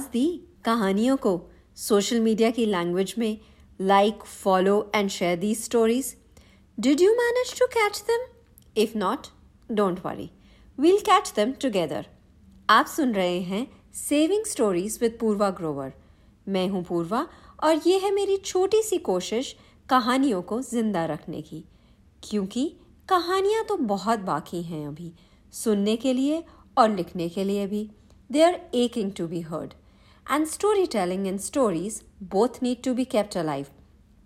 आवाज़ दी कहानियों को। सोशल मीडिया की लैंग्वेज में like follow and share the stories did you manage to catch them if not don't worry we'll catch them together आप सुन रहे हैं saving stories with Purva Grover मैं हूँ पूर्वा और ये है मेरी छोटी सी कोशिश कहानियों को ज़िंदा रखने की। क्योंकि कहानियाँ तो बहुत बाकी हैं अभी, सुनने के लिए और लिखने के लिए भी। They are aching to be heard and storytelling and stories both need to be kept alive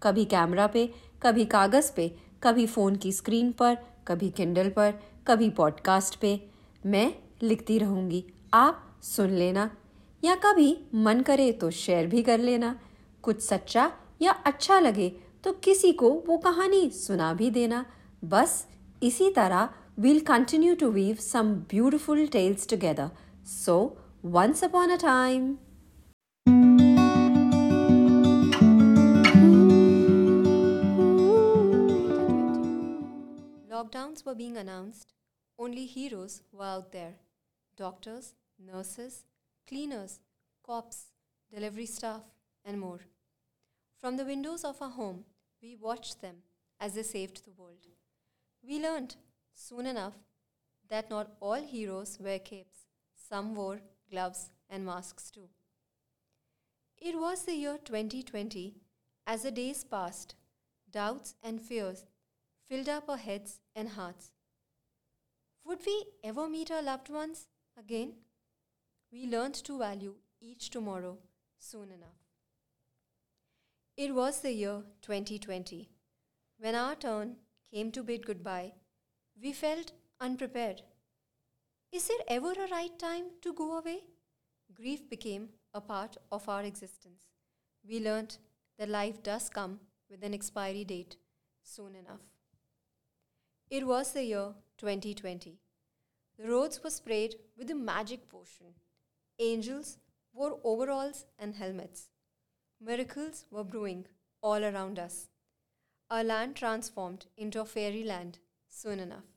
कभी कैमरा पे कभी कागज़ पे कभी फ़ोन की स्क्रीन पर कभी किंडल पर कभी पॉडकास्ट पे। मैं लिखती रहूँगी। आप सुन लेना। या कभी मन करे तो शेयर भी कर लेना। कुछ सच्चा या अच्छा लगे तो किसी को वो कहानी सुना भी देना। बस इसी तरह we'll continue to weave some beautiful tales together. So, once upon a time. Lockdowns were being announced. Only heroes were out there doctors, nurses, cleaners, cops, delivery staff, and more. From the windows of our home, we watched them as they saved the world. We learned soon enough that not all heroes wear capes, some wore gloves and masks too. It was the year 2020. As the days passed, doubts and fears filled up our heads and hearts. Would we ever meet our loved ones again? We learned to value each tomorrow soon enough. It was the year 2020 when our turn came to bid goodbye we felt unprepared. Is there ever a right time to go away? Grief became a part of our existence. We learnt that life does come with an expiry date soon enough. It was the year 2020. The roads were sprayed with the magic potion. Angels wore overalls and helmets. Miracles were brewing all around us. Our land transformed into a fairyland soon enough.